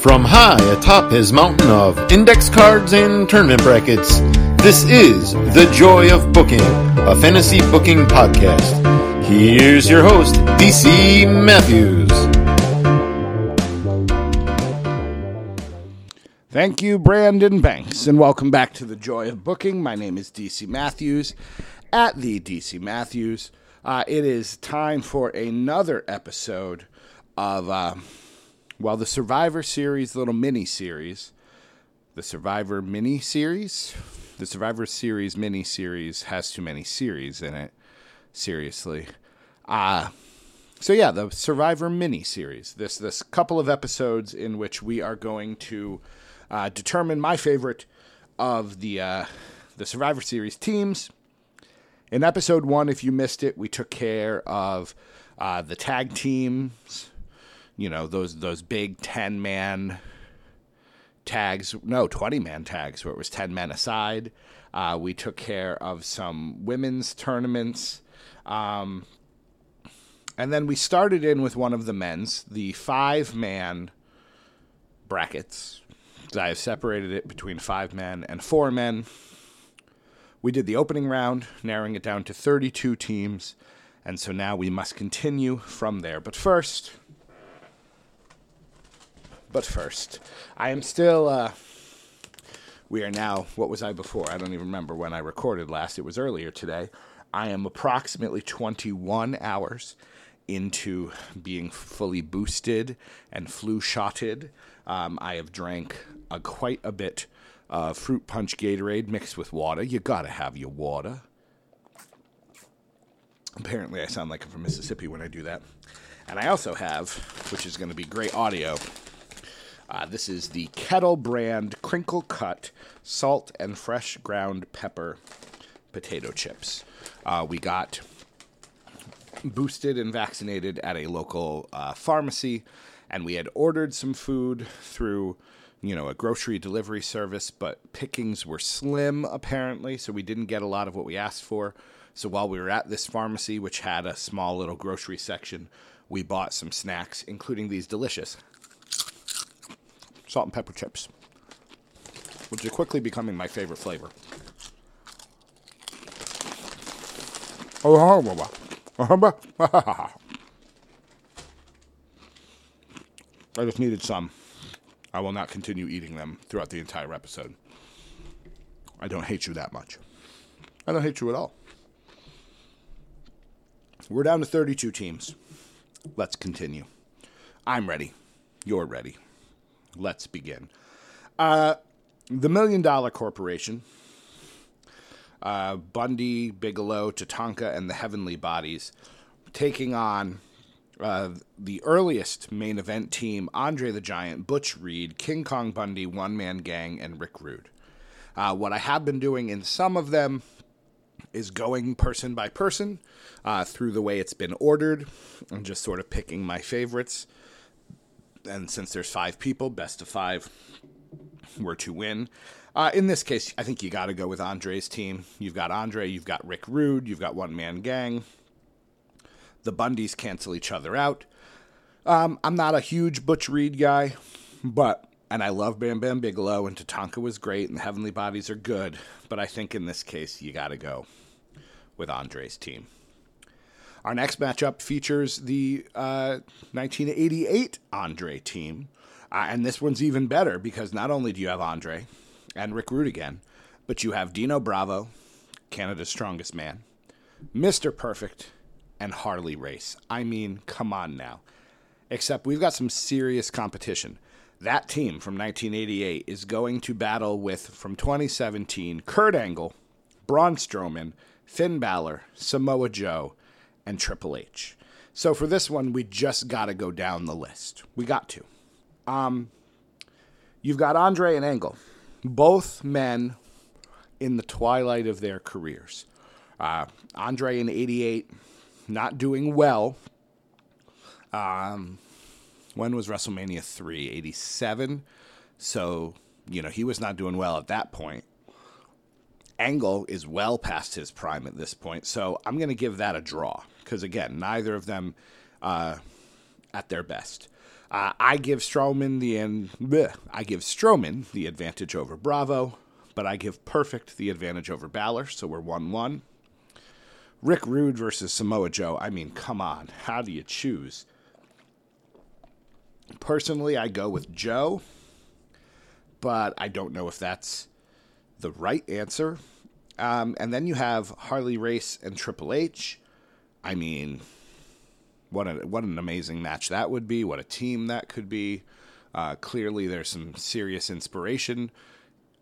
From high atop his mountain of index cards and tournament brackets, this is The Joy of Booking, a fantasy booking podcast. Here's your host, DC Matthews. Thank you, Brandon Banks, and welcome back to The Joy of Booking. My name is DC Matthews at the DC Matthews. Uh, it is time for another episode of. Uh, well, the Survivor Series little mini series, the Survivor mini series, the Survivor Series mini series has too many series in it. Seriously. Uh, so yeah, the Survivor mini series. This this couple of episodes in which we are going to uh, determine my favorite of the uh, the Survivor Series teams. In episode one, if you missed it, we took care of uh, the tag teams you know those those big 10 man tags no 20 man tags where it was 10 men aside. Uh, we took care of some women's tournaments. Um, and then we started in with one of the men's the five man brackets. I have separated it between five men and four men. We did the opening round narrowing it down to 32 teams. And so now we must continue from there. But first but first, I am still. Uh, we are now. What was I before? I don't even remember when I recorded last. It was earlier today. I am approximately 21 hours into being fully boosted and flu shotted. Um, I have drank a, quite a bit of fruit punch Gatorade mixed with water. You gotta have your water. Apparently, I sound like I'm from Mississippi when I do that. And I also have, which is going to be great audio, uh, this is the Kettle brand crinkle cut salt and fresh ground pepper potato chips. Uh, we got boosted and vaccinated at a local uh, pharmacy, and we had ordered some food through you know, a grocery delivery service, but pickings were slim apparently, so we didn't get a lot of what we asked for. So while we were at this pharmacy, which had a small little grocery section, we bought some snacks, including these delicious salt and pepper chips, which are quickly becoming my favorite flavor. I just needed some. I will not continue eating them throughout the entire episode. I don't hate you that much. I don't hate you at all. We're down to 32 teams. Let's continue. I'm ready. You're ready. Let's begin. Uh, the Million Dollar Corporation, uh, Bundy, Bigelow, Tatanka, and the Heavenly Bodies taking on uh, the earliest main event team Andre the Giant, Butch Reed, King Kong Bundy, One Man Gang, and Rick Rude. Uh, what I have been doing in some of them is going person by person uh, through the way it's been ordered and just sort of picking my favorites and since there's five people, best of five were to win. Uh, in this case, I think you got to go with Andre's team. You've got Andre, you've got Rick Rude, you've got One Man Gang. The Bundys cancel each other out. Um, I'm not a huge Butch Reed guy, but and I love Bam Bam Bigelow and Tatanka was great and the Heavenly Bodies are good, but I think in this case you got to go with Andre's team. Our next matchup features the uh, 1988 Andre team. Uh, and this one's even better because not only do you have Andre and Rick Rude again, but you have Dino Bravo, Canada's strongest man, Mr. Perfect, and Harley Race. I mean, come on now. Except we've got some serious competition. That team from 1988 is going to battle with, from 2017, Kurt Angle, Braun Strowman, Finn Balor, Samoa Joe, and Triple H. So for this one, we just got to go down the list. We got to. Um, you've got Andre and Angle, both men in the twilight of their careers. Uh, Andre in '88, not doing well. Um, when was WrestleMania 3? 87. So, you know, he was not doing well at that point. Angle is well past his prime at this point, so I'm going to give that a draw because again, neither of them uh, at their best. Uh, I give Strowman the and I give Strowman the advantage over Bravo, but I give Perfect the advantage over Balor, so we're one one. Rick Rude versus Samoa Joe. I mean, come on, how do you choose? Personally, I go with Joe, but I don't know if that's the right answer. Um, and then you have Harley Race and Triple H. I mean, what a, what an amazing match that would be. What a team that could be. Uh, clearly, there's some serious inspiration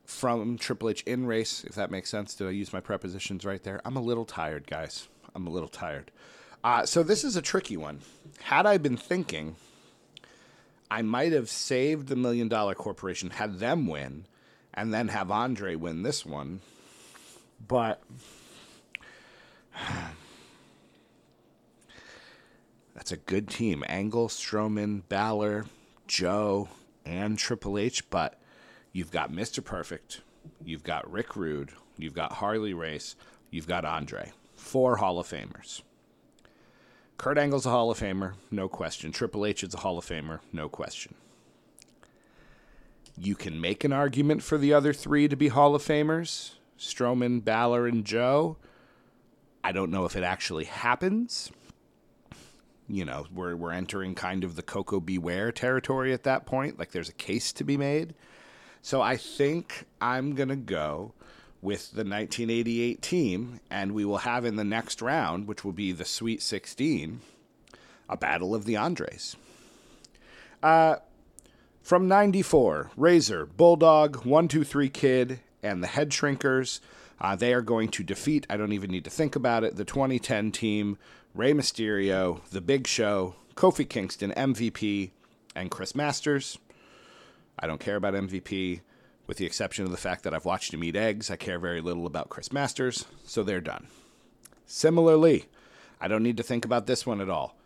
from Triple H in race, if that makes sense. Did I use my prepositions right there? I'm a little tired, guys. I'm a little tired. Uh, so this is a tricky one. Had I been thinking, I might have saved the Million Dollar Corporation, had them win, and then have Andre win this one. But that's a good team. Angle, Strowman, Balor, Joe, and Triple H. But you've got Mr. Perfect, you've got Rick Rude, you've got Harley Race, you've got Andre. Four Hall of Famers. Kurt Angle's a Hall of Famer, no question. Triple H is a Hall of Famer, no question. You can make an argument for the other three to be Hall of Famers Strowman, Balor, and Joe. I don't know if it actually happens. You know, we're, we're entering kind of the Koko B. Ware territory at that point. Like there's a case to be made. So I think I'm to go with the 1988 team, and we will have in the next round, which will be the Sweet 16, a battle of the Andres. Uh, from 94, Razor, Bulldog, 123 Kid, and the Head Shrinkers. Uh, they are going to defeat, I don't even need to think about it, the 2010 team, Rey Mysterio, The Big Show, Kofi Kingston, MVP, and Chris Masters. I don't care about MVP, with the exception of the fact that I've watched him eat eggs. I care very little about Chris Masters, so they're done. Similarly, I don't need to think about this one at all.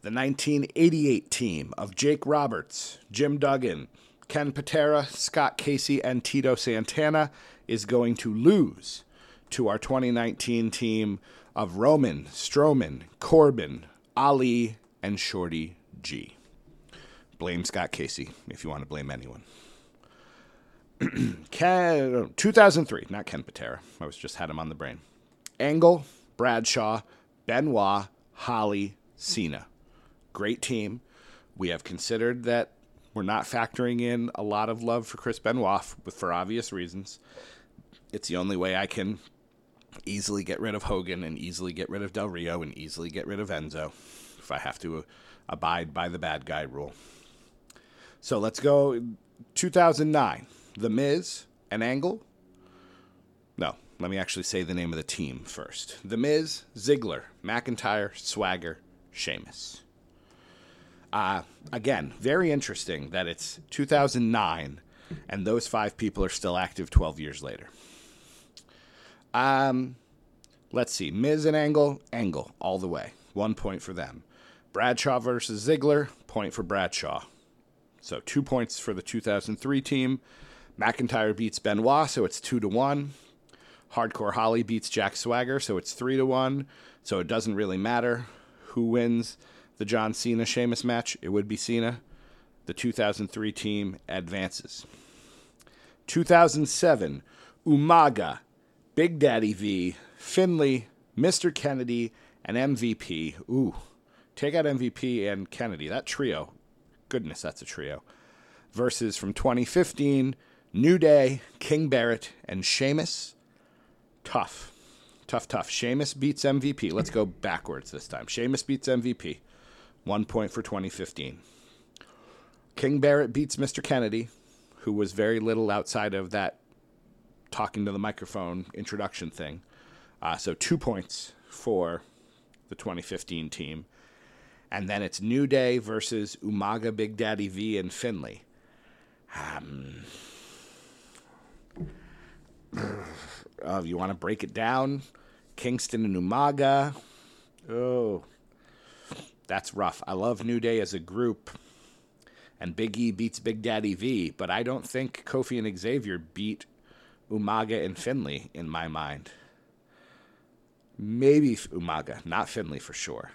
The 1988 team of Jake Roberts, Jim Duggan, Ken Patera, Scott Casey, and Tito Santana is going to lose to our 2019 team of Roman, Strowman, Corbin, Ali, and Shorty G. Blame Scott Casey if you want to blame anyone. Ken, uh, 2003, not Ken Patera. I was just had him on the brain. Angle, Bradshaw, Benoit, Holly, Cena great team. We have considered that we're not factoring in a lot of love for Chris Benoit for obvious reasons. It's the only way I can easily get rid of Hogan and easily get rid of Del Rio and easily get rid of Enzo if I have to abide by the bad guy rule. So let's go 2009. The Miz and Angle. No, let me actually say the name of the team first. The Miz, Ziggler, McIntyre, Swagger, Sheamus. Uh, again, very interesting that it's 2009 and those five people are still active 12 years later. Um, let's see. Miz and Angle, Angle, all the way. One point for them. Bradshaw versus Ziggler, point for Bradshaw. So two points for the 2003 team. McIntyre beats Benoit, so it's two to one. Hardcore Holly beats Jack Swagger, so it's three to one. So it doesn't really matter who wins the John Cena Sheamus match, it would be Cena. The 2003 team advances. 2007, Umaga, Big Daddy V, Finlay, Mr. Kennedy, and MVP. Ooh, take out MVP and Kennedy. That trio. Goodness, that's a trio. Versus from 2015, New Day, King Barrett, and Sheamus. Tough. Tough, tough. Sheamus beats MVP. Let's go backwards this time. Sheamus beats MVP. One point for 2015. King Barrett beats Mr. Kennedy, who was very little outside of that talking to the microphone introduction thing. Uh, so two points for the 2015 team. And then it's New Day versus Umaga, Big Daddy V, and Finlay. Um, uh, you want to break it down? Kingston and Umaga. Oh, that's rough. I love New Day as a group, and Big E beats Big Daddy V, but I don't think Kofi and Xavier beat Umaga and Finlay in my mind. Maybe Umaga, not Finlay for sure.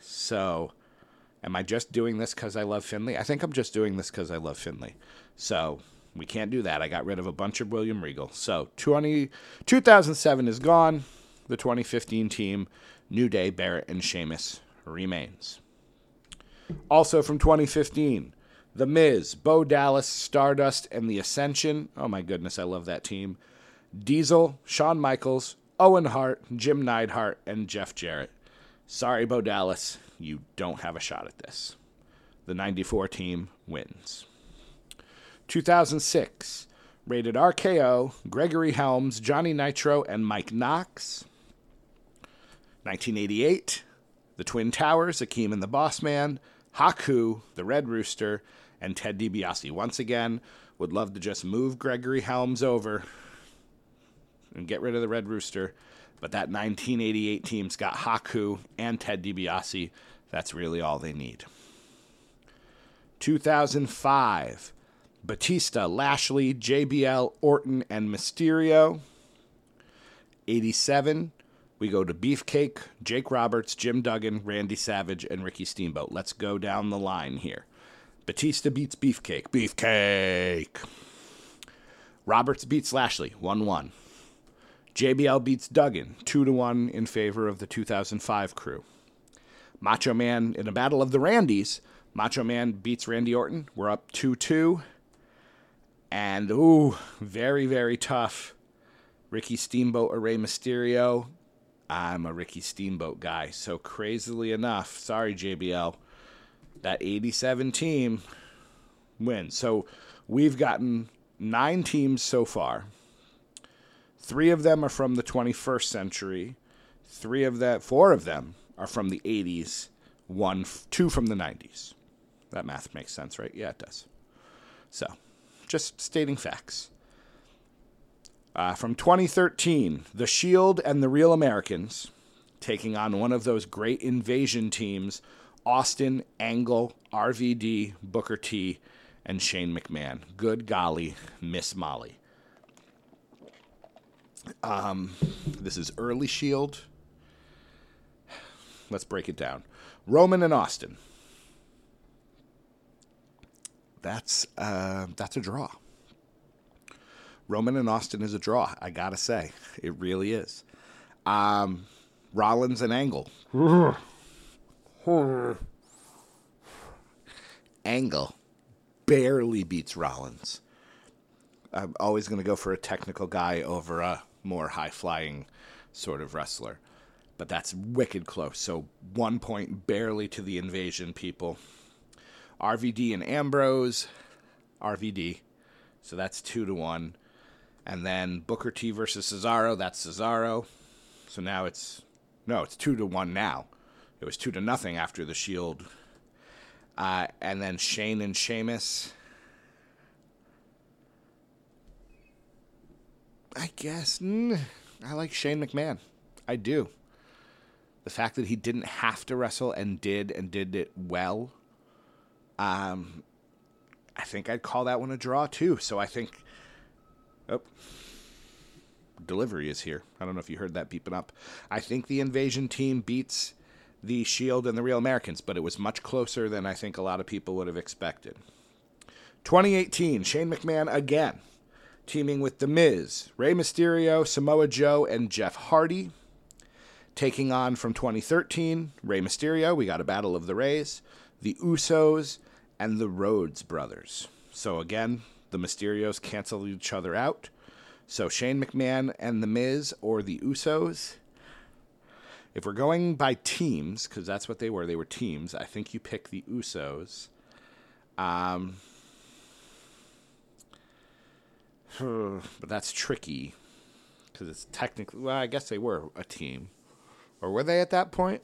So, Am I just doing this because I love Finlay? I think I'm just doing this because I love Finlay. So we can't do that. I got rid of a bunch of William Regal. So 20, 2007 is gone. The 2015 team, New Day, Barrett, and Sheamus remains. Also from 2015, The Miz, Bo Dallas, Stardust, and The Ascension. Oh my goodness, I love that team. Diesel, Shawn Michaels, Owen Hart, Jim Neidhart, and Jeff Jarrett. Sorry, Bo Dallas, you don't have a shot at this. The 94 team wins. 2006, rated RKO, Gregory Helms, Johnny Nitro, and Mike Knox. 1988, the Twin Towers, Akeem and the Boss Man, Haku, the Red Rooster, and Ted DiBiase. Once again, would love to just move Gregory Helms over and get rid of the Red Rooster. But that 1988 team's got Haku and Ted DiBiase. That's really all they need. 2005, Batista, Lashley, JBL, Orton, and Mysterio. 87, we go to Beefcake, Jake Roberts, Jim Duggan, Randy Savage, and Ricky Steamboat. Let's go down the line here. Batista beats Beefcake. Beefcake. Roberts beats Lashley. 1 1. JBL beats Duggan. 2 to 1 in favor of the 2005 crew. Macho Man in a battle of the Randys. Macho Man beats Randy Orton. We're up 2 2. And, ooh, very, very tough. Ricky Steamboat or Rey Mysterio. I'm a Ricky Steamboat guy. So, crazily enough, sorry, JBL, that 87 team wins. So, we've gotten nine teams so far. Three of them are from the 21st century. Three of that, four of them are from the 80s. One, two from the 90s. That math makes sense, right? Yeah, it does. So, just stating facts. Uh, from 2013, The Shield and the Real Americans taking on one of those great invasion teams Austin, Angle, RVD, Booker T, and Shane McMahon. Good golly, Miss Molly. Um, this is early Shield. Let's break it down. Roman and Austin that's uh, that's a draw. Roman and Austin is a draw. I gotta say, it really is. Um, Rollins and Angle. Hmm. Angle barely beats Rollins. I'm always going to go for a technical guy over a more high flying sort of wrestler. But that's wicked close. So one point barely to the invasion people. RVD and Ambrose, RVD. So that's two to one. And then Booker T versus Cesaro, that's Cesaro. So now it's no, it's two to one now. It was two to nothing after the Shield. Uh, and then Shane and Sheamus. I guess mm, I like Shane McMahon. I do. The fact that he didn't have to wrestle and did and did it well um, I think I'd call that one a draw too. So I think, oh, delivery is here. I don't know if you heard that beeping up. I think the invasion team beats the Shield and the Real Americans, but it was much closer than I think a lot of people would have expected. 2018, Shane McMahon again, teaming with The Miz, Rey Mysterio, Samoa Joe, and Jeff Hardy. Taking on from 2013, Rey Mysterio, we got a Battle of the Reys, the Usos, and the Rhodes brothers. So again, the Mysterios cancel each other out. So Shane McMahon and The Miz or the Usos. If we're going by teams, because that's what they were, they were teams. I think you pick the Usos. Um, but that's tricky because it's technically. Well, I guess they were a team, or were they at that point?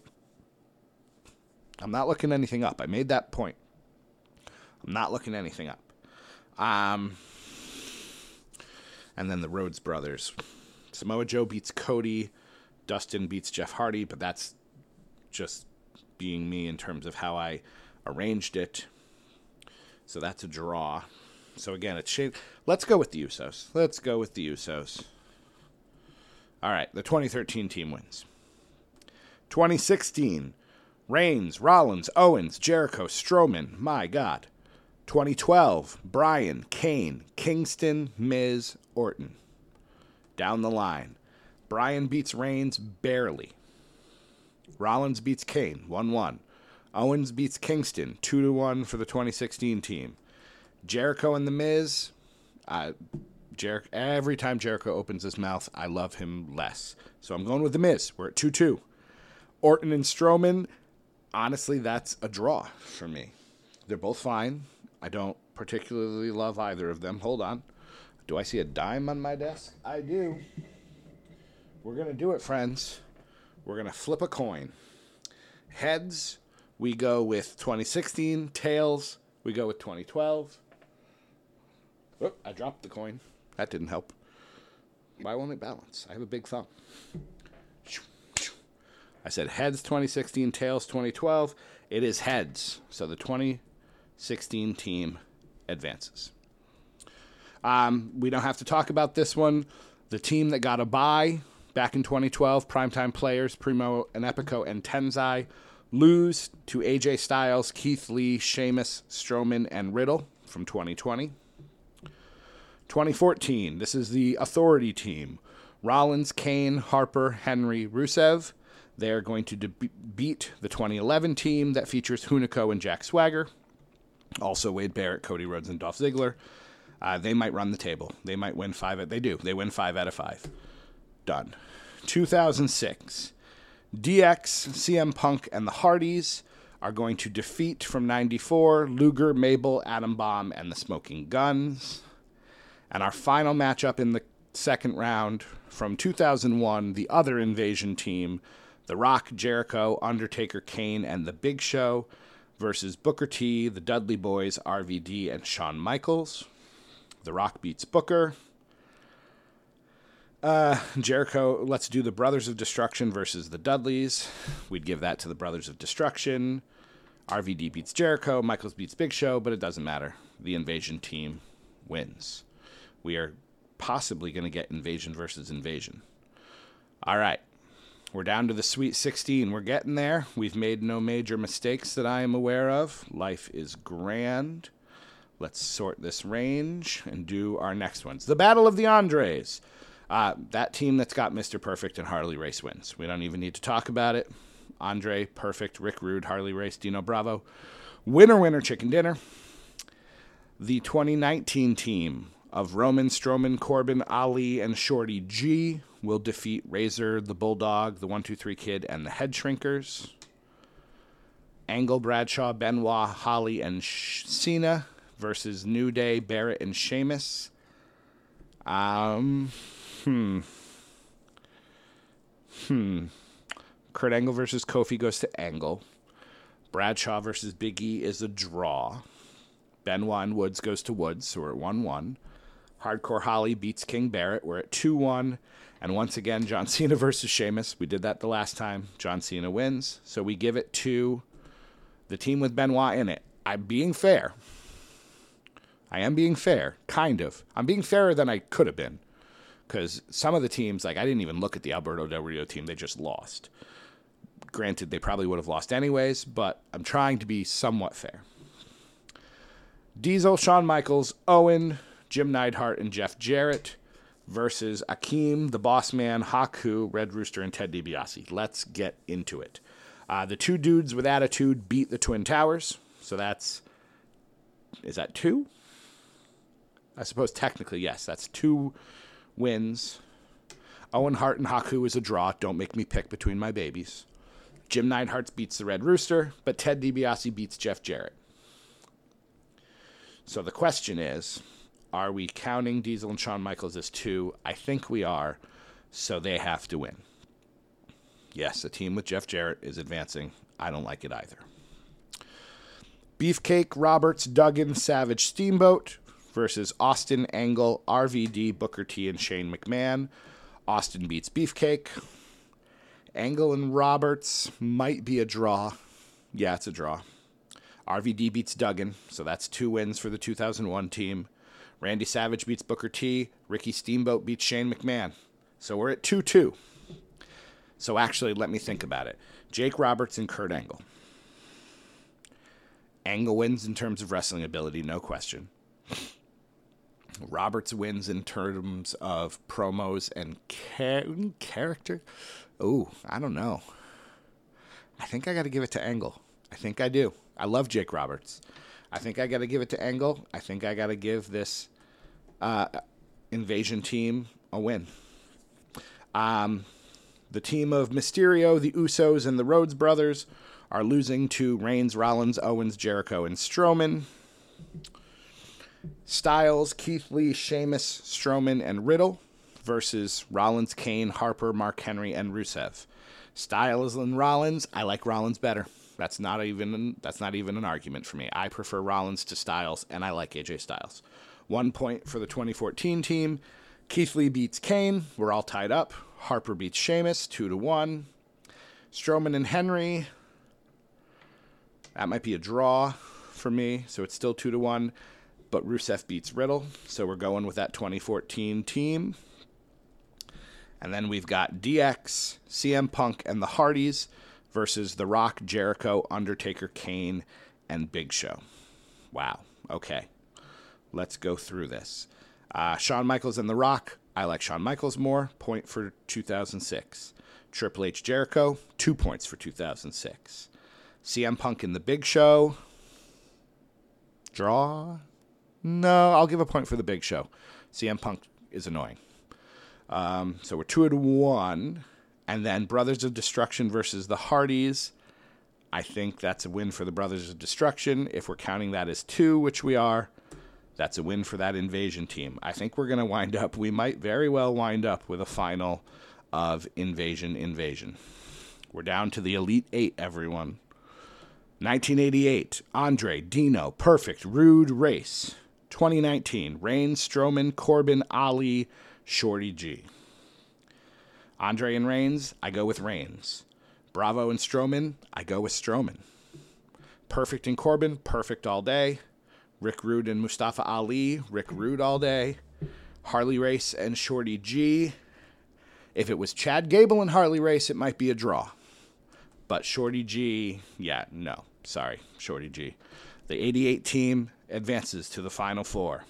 I'm not looking anything up. I made that point. I'm not looking anything up. Um, and then the Rhodes brothers. Samoa Joe beats Cody. Dustin beats Jeff Hardy, but that's just being me in terms of how I arranged it. So that's a draw. So again, it's. Let's go with the Usos. Let's go with the Usos. All right, the 2013 team wins. 2016, Reigns, Rollins, Owens, Jericho, Strowman. My God. 2012, Bryan, Kane, Kingston, Miz, Orton. Down the line. Bryan beats Reigns barely. Rollins beats Kane 1 1. Owens beats Kingston 2 1 for the 2016 team. Jericho and The Miz. Uh, Jer- every time Jericho opens his mouth, I love him less. So I'm going with The Miz. We're at 2 2. Orton and Strowman. Honestly, that's a draw for me. They're both fine. I don't particularly love either of them. Hold on. Do I see a dime on my desk? I do. We're going to do it, friends. We're going to flip a coin. Heads, we go with 2016. Tails, we go with 2012. Oop, I dropped the coin. That didn't help. Why won't it balance? I have a big thumb. I said heads 2016, tails 2012. It is heads. So the 2016 team advances. Um, we don't have to talk about this one. The team that got a bye back in 2012, primetime players Primo and Epico and Tensai lose to AJ Styles, Keith Lee, Sheamus, Strowman, and Riddle from 2020. 2014, this is the authority team. Rollins, Kane, Harper, Henry, Rusev. They're going to de- beat the 2011 team that features Hunico and Jack Swagger. Also, Wade Barrett, Cody Rhodes, and Dolph Ziggler. Uh, they might run the table. They might win five. They do. They win five out of five. Done. 2006. DX, CM Punk, and the Hardys are going to defeat from 94 Luger, Mabel, Adam Bomb, and the Smoking Gunns. And our final matchup in the second round from 2001, the other invasion team, The Rock, Jericho, Undertaker, Kane, and The Big Show versus Booker T, the Dudley Boyz, RVD, and Shawn Michaels. The Rock beats Booker. Uh, Jericho, let's do the Brothers of Destruction versus the Dudleys. We'd give that to the Brothers of Destruction. RVD beats Jericho. Michaels beats Big Show, but it doesn't matter. The Invasion team wins. We are possibly going to get Invasion versus Invasion. All right. We're down to the Sweet 16. We're getting there. We've made no major mistakes that I am aware of. Life is grand. Let's sort this range and do our next ones. The Battle of the Andres. Uh, that team that's got Mr. Perfect and Harley Race wins. We don't even need to talk about it. Andre, Perfect, Rick Rude, Harley Race, Dino Bravo. Winner, winner, chicken dinner. The 2019 team of Roman, Strowman, Corbin, Ali, and Shorty G will defeat Razor, the Bulldog, the 123 Kid, and the Head Shrinkers. Angle, Bradshaw, Benoit, Holly, and Sh- Cena versus New Day, Barrett, and Sheamus. Um, hmm. Hmm. Kurt Angle versus Kofi goes to Angle. Bradshaw versus Big E is a draw. Benoit and Woods goes to Woods, so we're at 1 1. Hardcore Holly beats King Barrett. We're at 2 1. And once again, John Cena versus Sheamus. We did that the last time. John Cena wins. So we give it to the team with Benoit in it. I'm being fair. I am being fair, kind of. I'm being fairer than I could have been. Because some of the teams, like, I didn't even look at the Alberto Del Rio team, they just lost. Granted, they probably would have lost anyways, but I'm trying to be somewhat fair. Diesel, Shawn Michaels, Owen, Jim Neidhart, and Jeff Jarrett versus Akeem, the Boss Man, Haku, Red Rooster, and Ted DiBiase. Let's get into it. Uh, the two dudes with attitude beat the Twin Towers, so that's is that two? I suppose technically yes, that's two wins. Owen Hart and Haku is a draw. Don't make me pick between my babies. Jim Neidhart beats the Red Rooster, but Ted DiBiase beats Jeff Jarrett. So the question is, are we counting Diesel and Shawn Michaels as two? I think we are, so they have to win. Yes, a team with Jeff Jarrett is advancing. I don't like it either. Beefcake, Roberts, Duggan, Savage, Steamboat versus Austin, Angle, RVD, Booker T, and Shane McMahon. Austin beats Beefcake. Angle and Roberts might be a draw. Yeah, it's a draw. RVD beats Duggan, so that's two wins for the 2001 team. Randy Savage beats Booker T. Ricky Steamboat beats Shane McMahon. So we're at 2 2. So actually, let me think about it. Jake Roberts and Kurt Angle. Angle wins in terms of wrestling ability, no question. Roberts wins in terms of promos and char- character. Oh, I don't know. I think I got to give it to Angle. I think I do. I love Jake Roberts. I think I got to give it to Angle. I think I got to give this uh, invasion team a win. Um, the team of Mysterio, the Usos, and the Rhodes brothers are losing to Reigns, Rollins, Owens, Jericho, and Strowman. Styles, Keith Lee, Sheamus, Strowman, and Riddle versus Rollins, Kane, Harper, Mark Henry, and Rusev. Styles and Rollins, I like Rollins better. That's not even that's not even an argument for me. I prefer Rollins to Styles, and I like AJ Styles. One point for the 2014 team. Keith Lee beats Kane. We're all tied up. Harper beats Sheamus, two to one. Strowman and Henry. That might be a draw for me, so it's still two to one. But Rusev beats Riddle, so we're going with that 2014 team. And then we've got DX, CM Punk, and the Hardys versus The Rock, Jericho, Undertaker, Kane, and Big Show. Wow. Okay. Let's go through this. Uh, Shawn Michaels and The Rock. I like Shawn Michaels more. Point for 2006. Triple H Jericho. Two points for 2006. CM Punk in The Big Show. Draw. No, I'll give a point for The Big Show. CM Punk is annoying. Um, so we're two to one. And then Brothers of Destruction versus the Hardys. I think that's a win for the Brothers of Destruction. If we're counting that as two, which we are, that's a win for that invasion team. I think we're going to wind up, we might very well wind up with a final of Invasion Invasion. We're down to the Elite Eight, everyone. 1988, Andre, Dino, Perfect, Rude Race. 2019, Reigns, Strowman, Corbin, Ali, Shorty G. Andre and Reigns, I go with Reigns. Bravo and Strowman, I go with Strowman. Perfect and Corbin, perfect all day. Rick Rude and Mustafa Ali, Rick Rude all day. Harley Race and Shorty G. If it was Chad Gable and Harley Race, it might be a draw. But Shorty G, yeah, no. Sorry, Shorty G. The 88 team advances to the Final Four.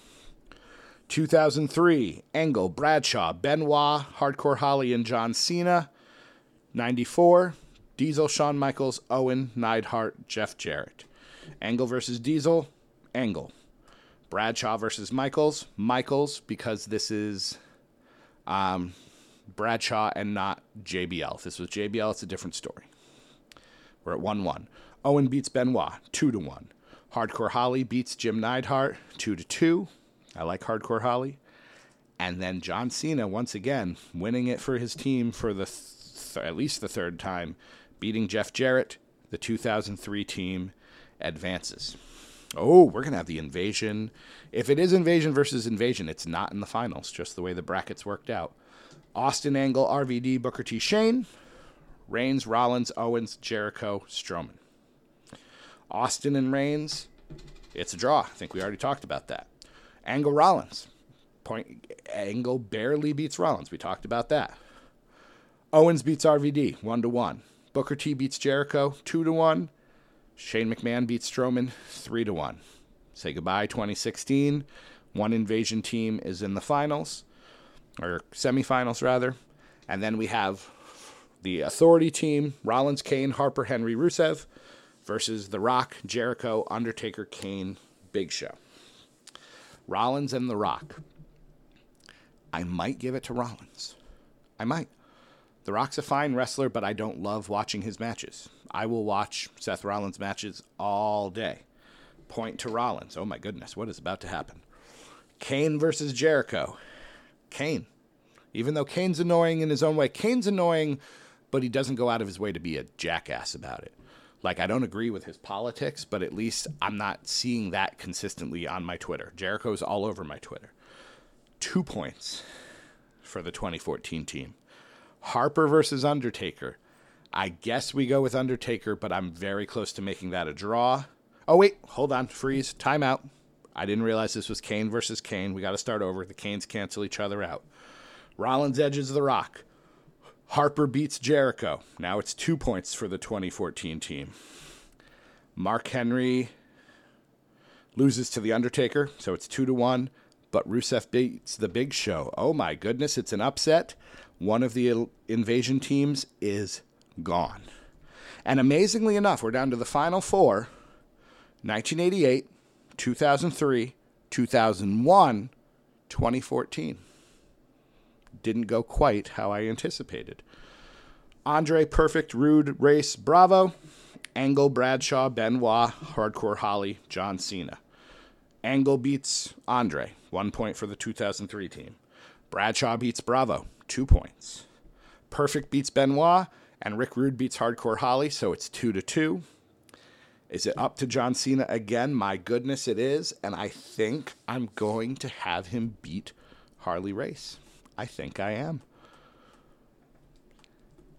2003, Angle, Bradshaw, Benoit, Hardcore Holly, and John Cena. 94, Diesel, Shawn Michaels, Owen, Neidhart, Jeff Jarrett. Angle versus Diesel, Angle. Bradshaw versus Michaels, Michaels, because this is um, Bradshaw and not JBL. If this was JBL, it's a different story. We're at 1 1. Owen beats Benoit, 2 to 1. Hardcore Holly beats Jim Neidhart, 2 to 2. I like Hardcore Holly. And then John Cena, once again, winning it for his team for the th- at least the third time, beating Jeff Jarrett. The 2003 team advances. Oh, we're to have the invasion. If it is invasion versus invasion, it's not in the finals, just the way the brackets worked out. Austin Angle, RVD, Booker T. Shane, Reigns, Rollins, Owens, Jericho, Strowman. Austin and Reigns, it's a draw. I think we already talked about that. Angle Rollins. Point Angle barely beats Rollins. We talked about that. Owens beats RVD one to one. Booker T beats Jericho two to one. Shane McMahon beats Strowman three to one. Say goodbye 2016. One invasion team is in the finals or semifinals rather, and then we have the Authority team: Rollins, Kane, Harper, Henry, Rusev versus The Rock, Jericho, Undertaker, Kane, Big Show. Rollins and The Rock. I might give it to Rollins. I might. The Rock's a fine wrestler, but I don't love watching his matches. I will watch Seth Rollins matches all day. Point to Rollins. Oh my goodness, what is about to happen? Kane versus Jericho. Kane. Even though Kane's annoying in his own way, Kane's annoying, but he doesn't go out of his way to be a jackass about it. Like, I don't agree with his politics, but at least I'm not seeing that consistently on my Twitter. Jericho's all over my Twitter. Two points for the 2014 team. Harper versus Undertaker. I guess we go with Undertaker, but I'm very close to making that a draw. Oh, wait, hold on. Freeze. Timeout. I didn't realize this was Kane versus Kane. We got to start over. The Kanes cancel each other out. Rollins edges the rock. Harper beats Jericho. Now it's two points for the 2014 team. Mark Henry loses to The Undertaker, so it's two to one. But Rusev beats The Big Show. Oh my goodness, it's an upset. One of the invasion teams is gone. And amazingly enough, we're down to the final four 1988, 2003, 2001, 2014. Didn't go quite how I anticipated. Andre, Perfect, Rude, Race, Bravo. Angle, Bradshaw, Benoit, Hardcore Holly, John Cena. Angle beats Andre, one point for the 2003 team. Bradshaw beats Bravo, two points. Perfect beats Benoit, and Rick Rude beats Hardcore Holly, so it's two to two. Is it up to John Cena again? My goodness, it is. And I think I'm going to have him beat Harley Race. I think I am.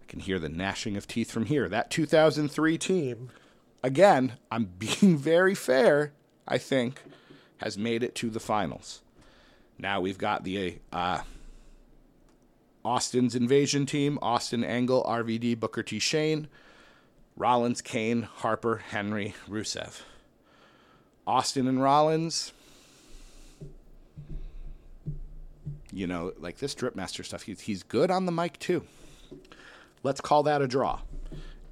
I can hear the gnashing of teeth from here. That 2003 team, again, I'm being very fair, I think, has made it to the finals. Now we've got the uh, Austin's invasion team Austin Angle, RVD, Booker T. Shane. Rollins, Kane, Harper, Henry, Rusev. Austin and Rollins, you know, like this Dripmaster stuff, he's, he's good on the mic too. Let's call that a draw.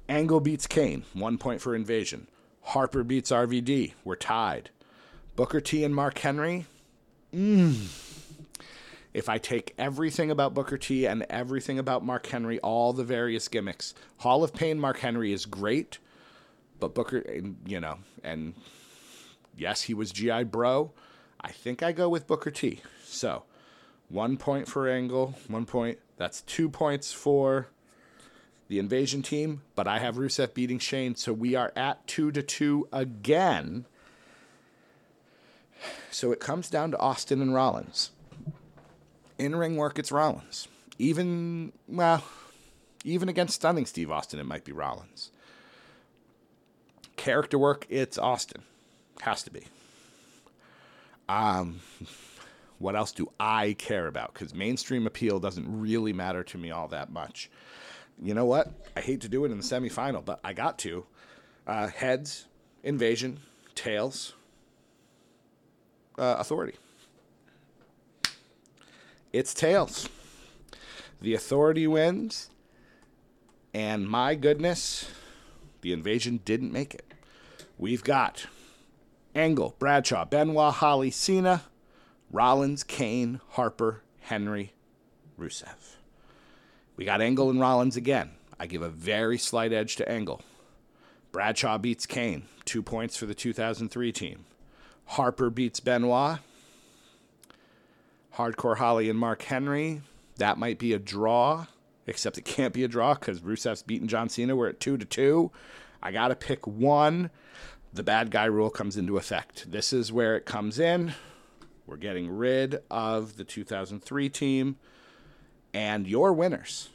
Angle beats Kane, one point for Invasion. Harper beats RVD, we're tied. Booker T and Mark Henry, mm. If I take everything about Booker T and everything about Mark Henry, all the various gimmicks, Hall of Pain Mark Henry is great, but Booker, you know, and yes, he was GI Bro. I think I go with Booker T. So, one point for Angle, one point. That's two points for the invasion team, but I have Rusev beating Shane, so we are at two to two again. So it comes down to Austin and Rollins in ring work, it's Rollins. Even, well, even against stunning Steve Austin, it might be Rollins. Character work, it's Austin. Has to be. Um, what else do I care about? Because mainstream appeal doesn't really matter to me all that much. You know what? I hate to do it in the semifinal, but I got to. Uh, heads, invasion, tails, uh, authority. It's tails. The authority wins, and my goodness, the invasion didn't make it. We've got Angle, Bradshaw, Benoit, Holly, Cena, Rollins, Kane, Harper, Henry, Rusev. We got Angle and Rollins again. I give a very slight edge to Angle. Bradshaw beats Kane, two points for the 2003 team. Harper beats Benoit, Hardcore Holly and Mark Henry. That might be a draw, except it can't be a draw because Rusev's beaten John Cena. We're at two to two. I got to pick one. The bad guy rule comes into effect. This is where it comes in. We're getting rid of the 2003 team and your winners.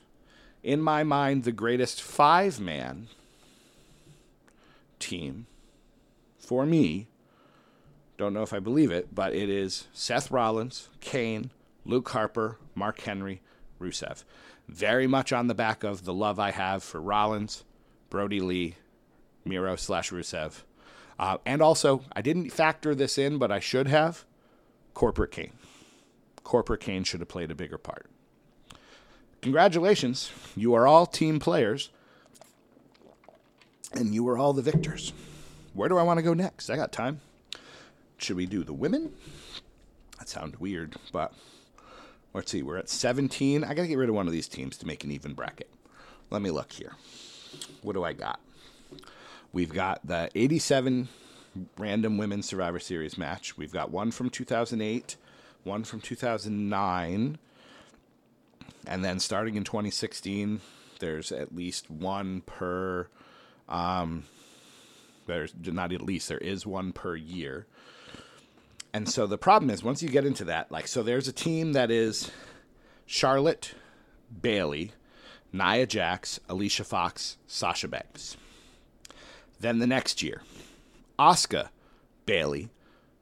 In my mind, the greatest five man team for me don't know if I believe it, but it is Seth Rollins, Kane, Luke Harper, Mark Henry, Rusev. Very much on the back of the love I have for Rollins, Brodie Lee, Miro slash Rusev. Uh, and also, I didn't factor this in, but I should have. Corporate Kane. Corporate Kane should have played a bigger part. Congratulations. You are all team players, and you are all the victors. Where do I want to go next? I got time. Should we do the women? That sounds weird, but let's see. We're at 17. I got to get rid of one of these teams to make an even bracket. Let me look here. What do I got? We've got the 87 random women's Survivor Series match. We've got one from 2008, one from 2009, and then starting in 2016, there's at least one per. Um, there's not at least there is one per year. And so the problem is once you get into that, like, so there's a team that is Charlotte, Bayley, Nia Jax, Alicia Fox, Sasha Banks. Then the next year, Asuka, Bayley,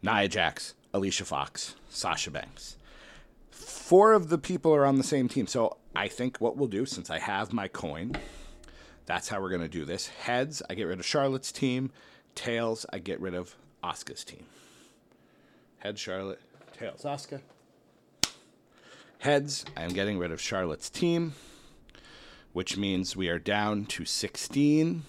Nia Jax, Alicia Fox, Sasha Banks. four of the people are on the same team. So I think what we'll do, since I have my coin, that's how we're going to do this. Heads, I get rid of Charlotte's team. Tails, I get rid of Asuka's team. Head, Charlotte. Tails, Asuka. Heads, I am getting rid of Charlotte's team, which means we are down to 16,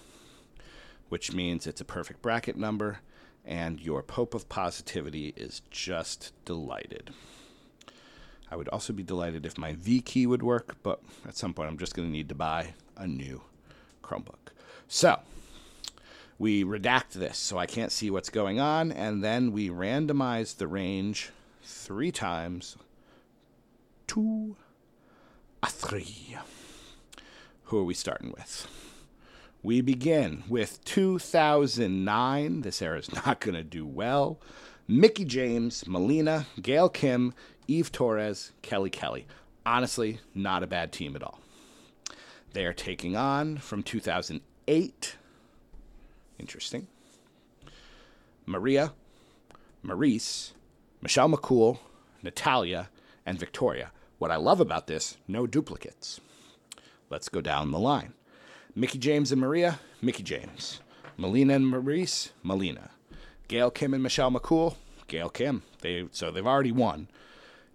which means it's a perfect bracket number, and your Pope of Positivity is just delighted. I would also be delighted if my V key would work, but at some point I'm just going to need to buy a new Chromebook. So, we redact this so I can't see what's going on, and then we randomize the range three times two a three. Who are we starting with? We begin with 2009. This era is not going to do well. Mickie James, Melina, Gail Kim, Eve Torres, Kelly Kelly. Honestly, not a bad team at all. They are taking on from 2008. Interesting. Maria, Maryse, Michelle McCool, Natalya, and Victoria. What I love about this, no duplicates. Let's go down the line. Mickie James and Maria, Mickie James. Melina and Maryse, Melina. Gail Kim and Michelle McCool, Gail Kim. They so they've already won.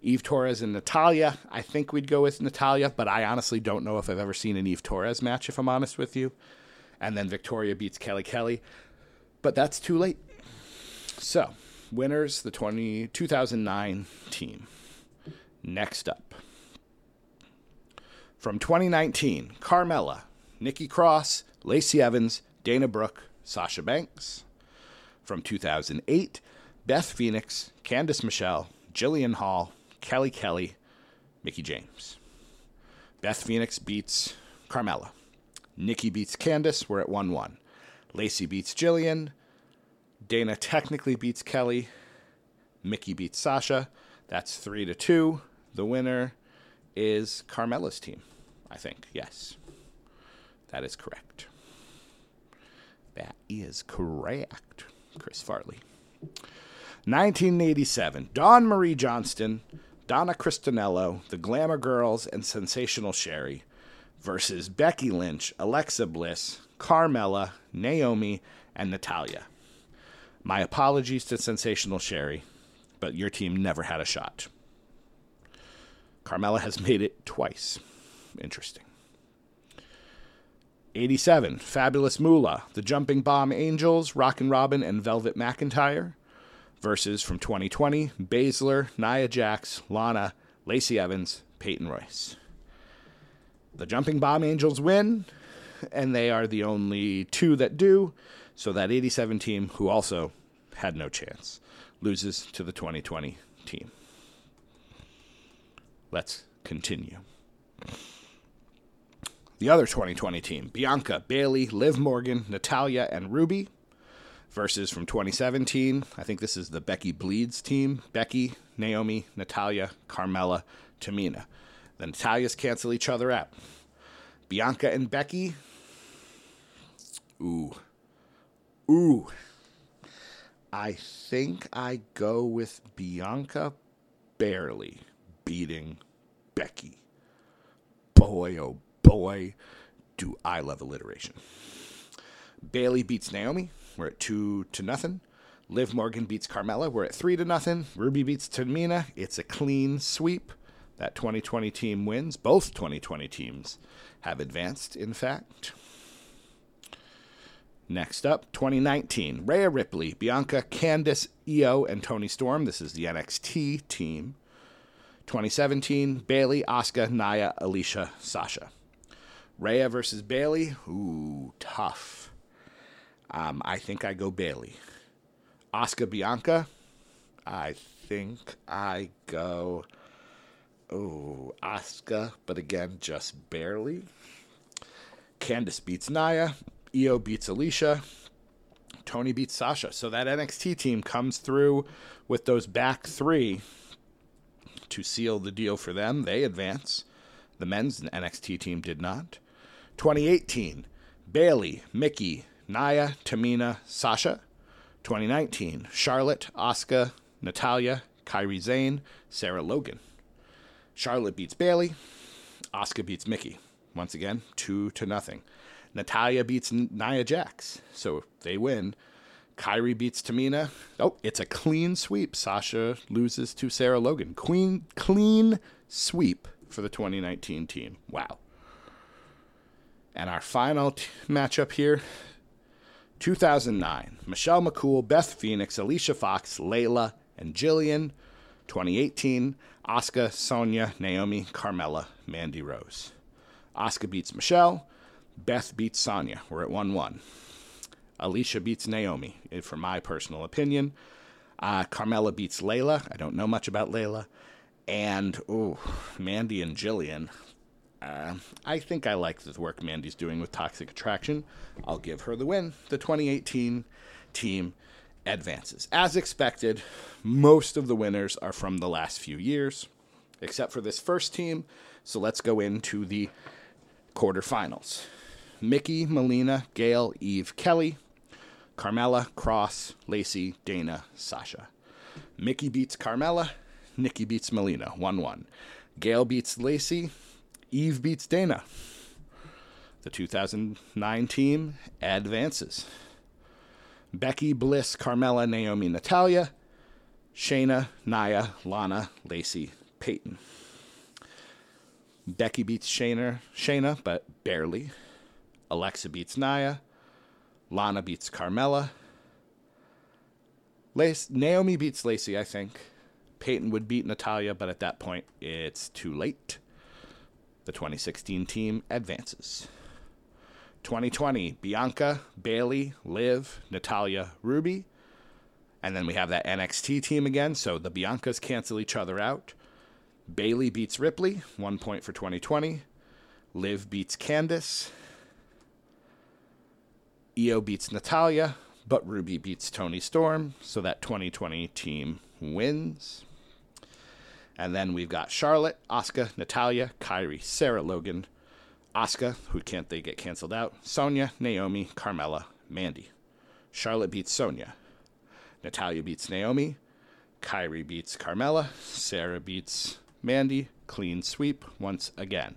Eve Torres and Natalya. I think we'd go with Natalya, but I honestly don't know if I've ever seen an Eve Torres match, if I'm honest with you. And then Victoria beats Kelly Kelly. But that's too late. So, winners, the 20, 2009 team. Next up. From 2019, Carmella, Nikki Cross, Lacey Evans, Dana Brooke, Sasha Banks. From 2008, Beth Phoenix, Candice Michelle, Jillian Hall, Kelly Kelly, Mickie James. Beth Phoenix beats Carmella. Nikki beats Candice. We're at 1 1. Lacey beats Jillian. Dana technically beats Kelly. Mickie beats Sasha. That's 3 to 2. The winner is Carmella's team, I think. Yes. That is correct. That is correct. Chris Farley. 1987. Dawn Marie Johnston, Donna Christanello, The Glamour Girls, and Sensational Sherri versus Becky Lynch, Alexa Bliss, Carmella, Naomi, and Natalya. My apologies to Sensational Sherri, but your team never had a shot. Carmella has made it twice. Interesting. 87. Fabulous Moolah, The Jumping Bomb Angels, Rockin' Robin, and Velvet McIntyre Verses from 2020 Baszler, Nia Jax, Lana, Lacey Evans, Peyton Royce. The Jumping Bomb Angels win, and they are the only two that do. So that 87 team, who also had no chance, loses to the 2020 team. Let's continue. The other 2020 team Bianca, Bayley, Liv Morgan, Natalya, and Ruby versus from 2017. I think this is the Becky Bleeds team Becky, Naomi, Natalya, Carmella, Tamina. The Natalyas cancel each other out. Bianca and Becky. Ooh. Ooh. I think I go with Bianca barely beating Becky. Boy, oh boy, do I love alliteration. Bayley beats Naomi. We're at two to nothing. Liv Morgan beats Carmella. We're at three to nothing. Ruby beats Tamina. It's a clean sweep. That 2020 team wins. Both 2020 teams have advanced, in fact. Next up, 2019. Rhea Ripley, Bianca, Candice, Io, and Toni Storm. This is the NXT team. 2017, Bayley, Asuka, Nia, Alicia, Sasha. Rhea versus Bayley, Ooh, tough. Um, I think I go Bayley. Asuka Bianca. I think I go. Oh, Asuka, but again, just barely. Candice beats Nia. Io beats Alicia. Toni beats Sasha. So that NXT team comes through with those back three to seal the deal for them. They advance. The men's NXT team did not. 2018, Bayley, Mickie, Nia, Tamina, Sasha. 2019, Charlotte, Asuka, Natalya, Kairi Sane, Sarah Logan. Charlotte beats Bayley. Asuka beats Mickie. Once again, two to nothing. Natalya beats Nia Jax, so they win. Kairi beats Tamina. Oh, it's a clean sweep. Sasha loses to Sarah Logan. Queen clean sweep for the 2019 team. Wow. And our final t- matchup here 2009. Michelle McCool, Beth Phoenix, Alicia Fox, Layla, and Jillian. 2018. Asuka, Sonya, Naomi, Carmella, Mandy Rose. Asuka beats Michelle. Beth beats Sonya. We're at 1 1. Alicia beats Naomi, eh, for my personal opinion. Uh, Carmella beats Layla. I don't know much about Layla. And, oh, Mandy and Jillian. Uh, I think I like the work Mandy's doing with Toxic Attraction. I'll give her the win. The 2018 team advances. As expected, most of the winners are from the last few years, except for this first team. So let's go into the quarterfinals. Mickie, Melina, Gail, Eve, Kelly, Carmella, Cross, Lacey, Dana, Sasha. Mickie beats Carmella, Nikki beats Melina, 1 1. Gail beats Lacey, Eve beats Dana. The 2009 team advances. Becky, Bliss, Carmella, Naomi, Natalya, Shayna, Nia, Lana, Lacey, Peyton. Becky beats Shayna, Shayna, but barely. Alexa beats Nia. Lana beats Carmella. Lace, Naomi beats Lacey, I think. Peyton would beat Natalya, but at that point, it's too late. The 2016 team advances. 2020, Bianca, Bayley, Liv, Natalya, Ruby. And then we have that NXT team again, so the Biancas cancel each other out. Bayley beats Ripley, one point for 2020. Liv beats Candice. Io beats Natalya, but Ruby beats Toni Storm, so that 2020 team wins. And then we've got Charlotte, Asuka, Natalya, Kairi, Sarah Logan, Asuka, who can't they get canceled out? Sonya, Naomi, Carmella, Mandy. Charlotte beats Sonya. Natalya beats Naomi. Kairi beats Carmella. Sarah beats Mandy. Clean sweep once again.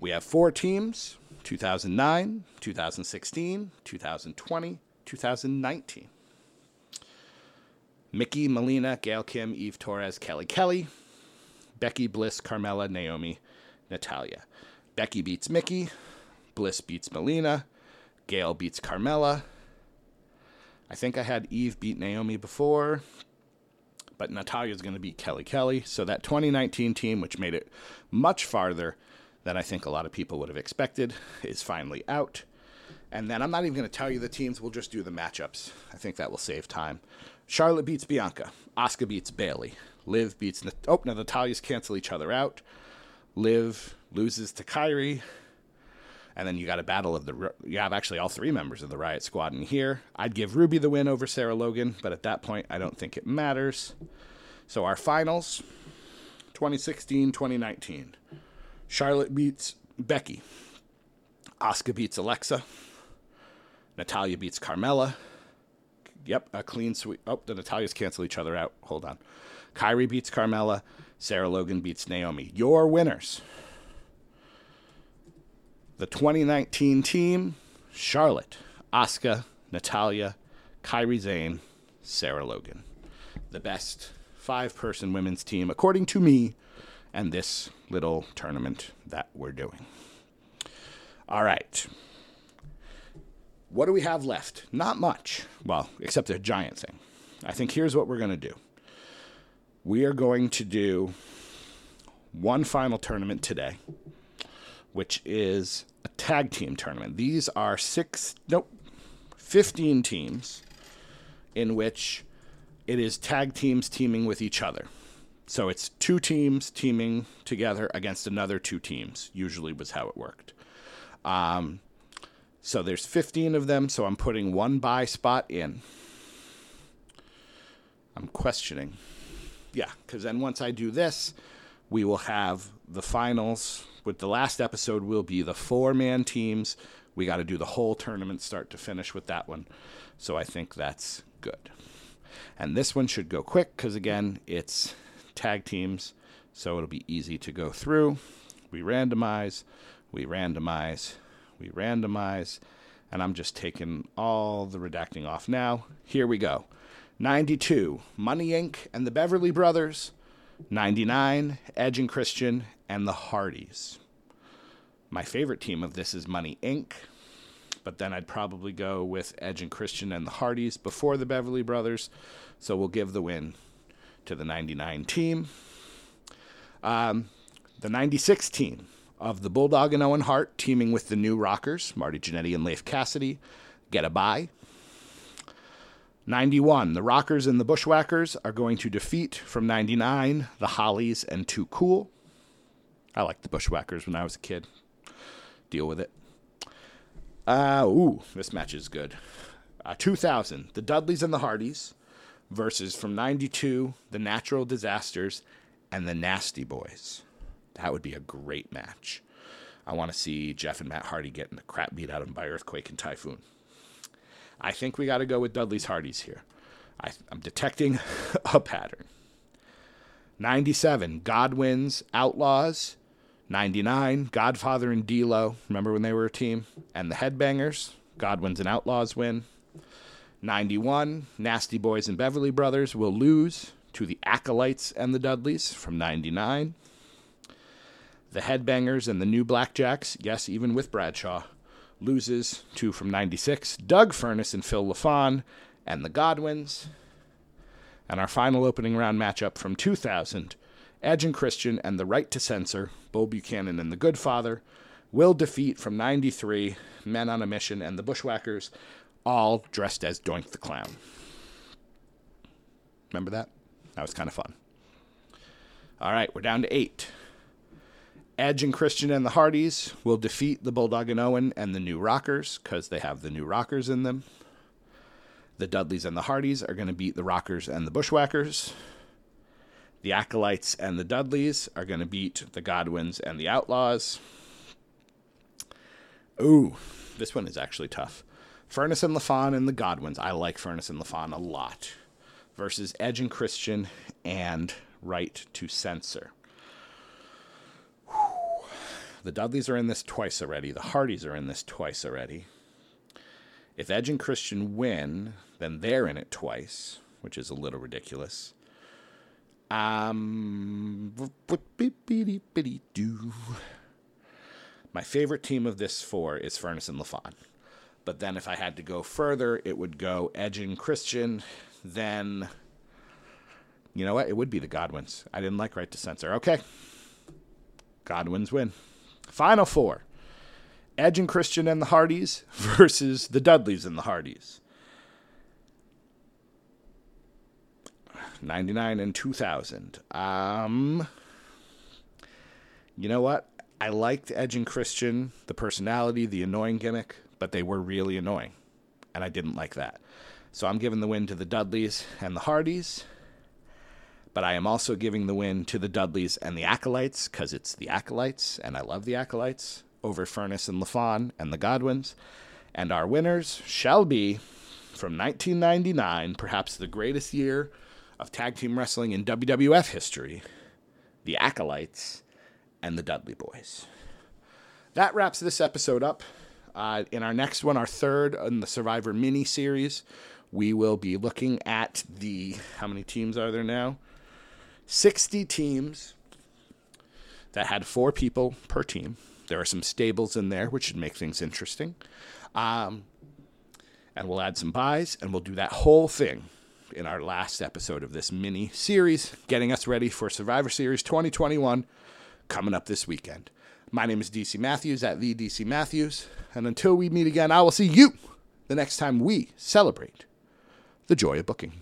We have four teams 2009, 2016, 2020, 2019. Mickie, Melina, Gail Kim, Eve Torres, Kelly Kelly, Becky, Bliss, Carmella, Naomi, Natalya. Becky beats Mickie, Bliss beats Melina, Gail beats Carmella. I think I had Eve beat Naomi before, but Natalya's going to beat Kelly Kelly. So that 2019 team, which made it much farther than I think a lot of people would have expected, is finally out. And then I'm not even going to tell you the teams, we'll just do the matchups. I think that will save time. Charlotte beats Bianca. Asuka beats Bayley. Liv beats. Nat- oh, now the Natalya's cancel each other out. Liv loses to Kairi. And then you got a battle of the. You have actually all three members of the Riot Squad in here. I'd give Ruby the win over Sarah Logan, but at that point, I don't think it matters. So our finals 2016 2019. Charlotte beats Becky. Asuka beats Alexa. Natalya beats Carmella. Yep, a clean sweep. Oh, the Natalyas cancel each other out. Hold on. Kairi beats Carmella. Sarah Logan beats Naomi. Your winners. The 2019 team Charlotte, Asuka, Natalya, Kairi Sane, Sarah Logan. The best five person women's team, according to me, and this little tournament that we're doing. All right. What do we have left? Not much. Well, except a giant thing. I think here's what we're going to do we are going to do one final tournament today, which is a tag team tournament. These are six, nope, 15 teams in which it is tag teams teaming with each other. So it's two teams teaming together against another two teams, usually was how it worked. Um, so there's 15 of them, so I'm putting one buy spot in. I'm questioning. Yeah, because then once I do this, we will have the finals. With the last episode, will be the four man teams. We got to do the whole tournament start to finish with that one. So I think that's good. And this one should go quick because, again, it's tag teams So it'll be easy to go through. We randomize, we randomize, we randomize, and I'm just taking all the redacting off now. Here we go. 92, Money Inc. and the Beverly Brothers. 99, Edge and Christian and the Hardys. My favorite team of this is Money Inc., but then I'd probably go with Edge and Christian and the Hardys before the Beverly Brothers. So we'll give the win to the 99 team. Um, the 96 team of the Bulldog and Owen Hart teaming with the new Rockers, Marty Jannetty and Leif Cassidy, get a bye. 91, the Rockers and the Bushwhackers are going to defeat from 99 the Hollys and Too Cool. I liked the Bushwhackers when I was a kid. Deal with it. Uh, ooh, this match is good. Uh, 2000, the Dudleys and the Hardys versus from 92, the Natural Disasters and the Nasty Boys. That would be a great match. I want to see Jeff and Matt Hardy getting the crap beat out of them by Earthquake and Typhoon. I think we got to go with Dudley's Hardys here. I, I'm detecting a pattern. 97, Godwins, Outlaws. 99, Godfather and D'Lo. Remember when they were a team? And the Headbangers, Godwins and Outlaws win. 91, Nasty Boys and Beverly Brothers will lose to the Acolytes and the Dudleys from 99. The Headbangers and the New Blackjacks, yes, even with Bradshaw, loses two from 96. Doug Furnas and Phil LaFon and the Godwins. And our final opening round matchup from 2000 Edge and Christian and the Right to Censor, Bull Buchanan and the Goodfather, will defeat from 93 Men on a Mission and the Bushwhackers, all dressed as Doink the Clown. Remember that? That was kind of fun. All right, we're down to eight. Edge and Christian and the Hardys will defeat the Bulldog and Owen and the New Rockers because they have the New Rockers in them. The Dudleys and the Hardys are going to beat the Rockers and the Bushwhackers. The Acolytes and the Dudleys are going to beat the Godwins and the Outlaws. Ooh, this one is actually tough. Furnas and LaFon and the Godwins. I like Furnas and LaFon a lot. Versus Edge and Christian and Right to Censor. The Dudleys are in this twice already. The Hardys are in this twice already. If Edge and Christian win, then they're in it twice, which is a little ridiculous. Um, my favorite team of this four is Furnas and LaFon. But then if I had to go further, it would go Edge and Christian. Then, you know what? It would be the Godwins. I didn't like Right to Censor. Okay. Godwins win. Final four Edge and Christian and the Hardys versus the Dudleys and the Hardys. 99 and 2000. Um, you know what? I liked Edge and Christian, the personality, the annoying gimmick, but they were really annoying. And I didn't like that. So I'm giving the win to the Dudleys and the Hardys. But I am also giving the win to the Dudleys and the Acolytes because it's the Acolytes, and I love the Acolytes over Furnas and LaFon and the Godwins. And our winners shall be from 1999, perhaps the greatest year of tag team wrestling in WWF history, the Acolytes and the Dudley Boyz. That wraps this episode up. Uh, in our next one, our third in the Survivor mini series, we will be looking at the how many teams are there now? 60 teams that had four people per team. There are some stables in there, which should make things interesting. Um, and we'll add some buys, and we'll do that whole thing in our last episode of this mini series, getting us ready for Survivor Series 2021 coming up this weekend. My name is DC Matthews at the DC Matthews, and until we meet again, I will see you the next time we celebrate the joy of booking.